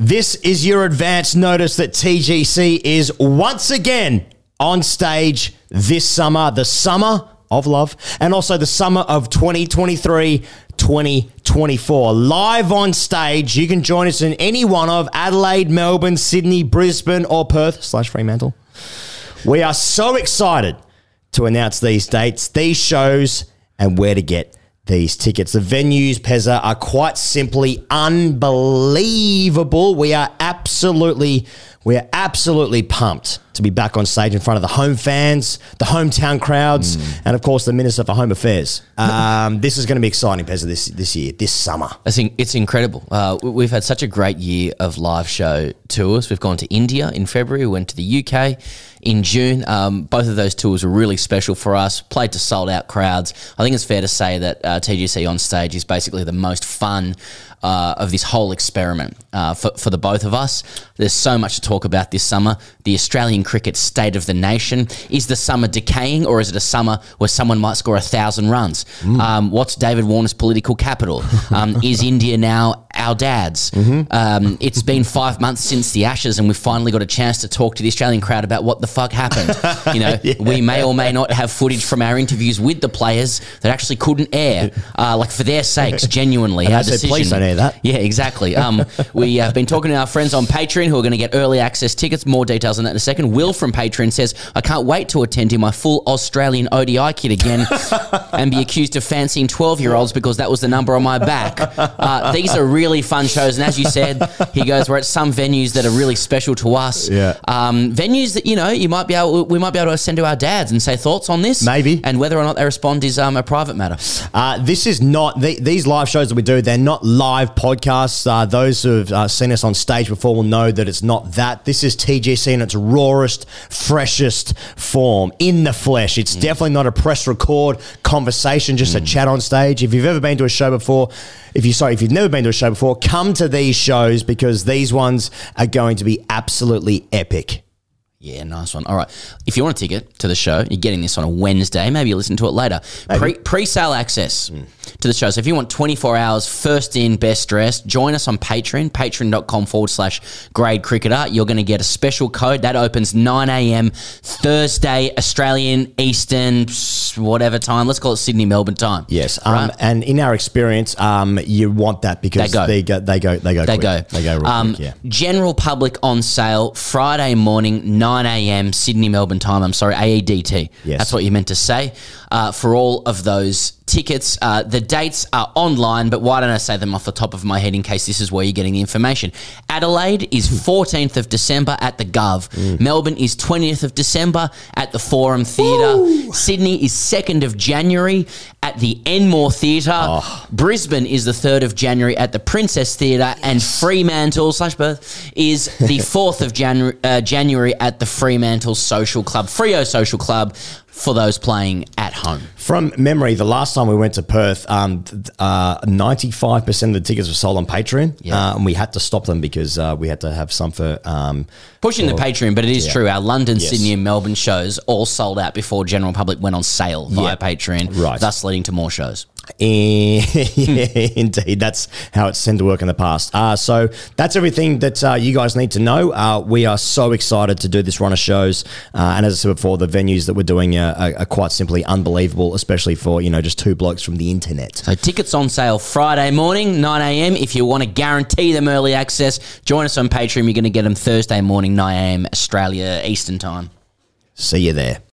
This is your advance notice that TGC is once again on stage this summer, the summer of love, and also the summer of 2023 2024. Live on stage. You can join us in any one of Adelaide, Melbourne, Sydney, Brisbane, or Perth slash Fremantle. We are so excited to announce these dates, these shows, and where to get these tickets. The venues, Pezza, are quite simply unbelievable. We are absolutely, we are absolutely pumped to be back on stage in front of the home fans, the hometown crowds, and of course the Minister for Home Affairs. Um, this is going to be exciting, Pezza, this this year, this summer. I think it's incredible. Uh, we- we've had such a great year of live show tours. We've gone to India in February, we went to the UK in June. Um, both of those tours were really special for us, played to sold out crowds. I think it's fair to say that uh, TGC on stage is basically the most fun. Uh, of this whole experiment uh, for, for the both of us. There's so much to talk about this summer. The Australian cricket state of the nation. Is the summer decaying or is it a summer where someone might score a thousand runs? Um, what's David Warner's political capital? Um, is India now our dad's? Um, it's been five months since the Ashes and we've finally got a chance to talk to the Australian crowd about what the fuck happened. You know, we may or may not have footage from our interviews with the players that actually couldn't air, uh, like for their sakes, genuinely. And our "Please don't air that." Yeah, exactly. Um, we have been talking to our friends on Patreon who are going to get early access tickets. More details on that in a second. Will from Patreon says, I can't wait to attend in my full Australian ODI kit again and be accused of fancying 12 year olds because that was the number on my back. Uh, these are really fun shows. And as you said, he goes, we're at some venues that are really special to us. Yeah. Um, venues that, you know, you might be able, we might be able to send to our dads and say thoughts on this. Maybe. And whether or not they respond is um, a private matter. Uh, this is not the, these live shows that we do. They're not live podcasts. Uh, those who have uh, seen us on stage before will know that it's not that. This is TGC in its rawest, freshest form in the flesh. It's definitely not a press record conversation, just a hmm. chat on stage. If you've ever been to a show before, if you sorry, if you've never been to a show before, come to these shows because these ones are going to be absolutely epic. Yeah, nice one. All right. If you want a ticket to the show, you're getting this on a Wednesday. Maybe you listen to it later. Pre sale access hmm. to the show. So if you want 24 hours, first in, best dressed, join us on Patreon, patreon.com forward slash grade cricketer. You're going to get a special code that opens 9 a.m. Thursday, Australian, Eastern, whatever time. Let's call it Sydney, Melbourne time. Yes, um, Right? and in our experience, um, you want that because They go. they go, they go, they go, They quick. go. they go, real Um, quick, yeah. General public on sale Friday morning, 9 a.m. Sydney, Melbourne time. I'm sorry, AEDT. Yes. That's what you meant to say. Uh, for all of those tickets, uh, the dates are online, but why don't I say them off the top of my head in case this is where you're getting the information? Adelaide is 14th of December at the Gov. Mm. Melbourne is 20th of December at the Forum Theatre. Sydney is 2nd of January at the Enmore Theatre. Oh. Brisbane is the 3rd of January at the Princess Theatre. And Fremantle slash Perth is the 4th of January, uh, January at the Fremantle Social Club, Freo Social Club for those playing at home. From memory, the last time we went to Perth, um, uh, 95% of the tickets were sold on Patreon. Yeah. Uh, and we had to stop them because uh, we had to have some for. Um, Pushing the Patreon, but it is Yeah. true. Our London, Yes. Sydney, and Melbourne shows all sold out before general public went on sale via Yeah. Patreon, Right. thus leading to more shows. yeah, indeed, that's how it's tended to work in the past. Uh, so that's everything that uh, you guys need to know. Uh, we are so excited to do this run of shows, uh, and as I said before, the venues that we're doing are, are, are quite simply unbelievable, especially for you know just two blokes from the internet. So tickets on sale Friday morning, 9 a.m. If you want to guarantee them early access, join us on Patreon. You're going to get them Thursday morning, 9 a.m. Australia Eastern Time. See you there.